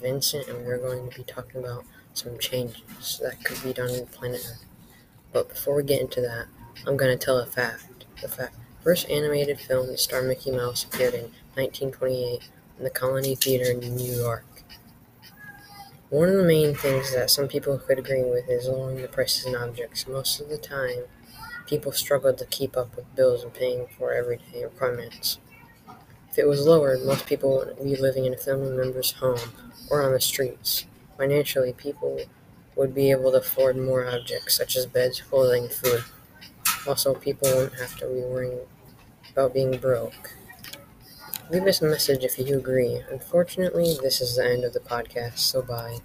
Vincent, and we're going to be talking about some changes that could be done in planet Earth. But before we get into that, I'm going to tell a fact. The fact first animated film to star Mickey Mouse appeared in 1928 in the Colony Theater in New York. One of the main things that some people could agree with is lowering the prices in objects. Most of the time, people struggle to keep up with bills and paying for everyday requirements. If it was lowered, most people would be living in a family member's home or on the streets. Financially, people would be able to afford more objects such as beds, clothing, food. Also, people wouldn't have to be worrying about being broke. Leave us a message if you agree. Unfortunately, this is the end of the podcast, so bye.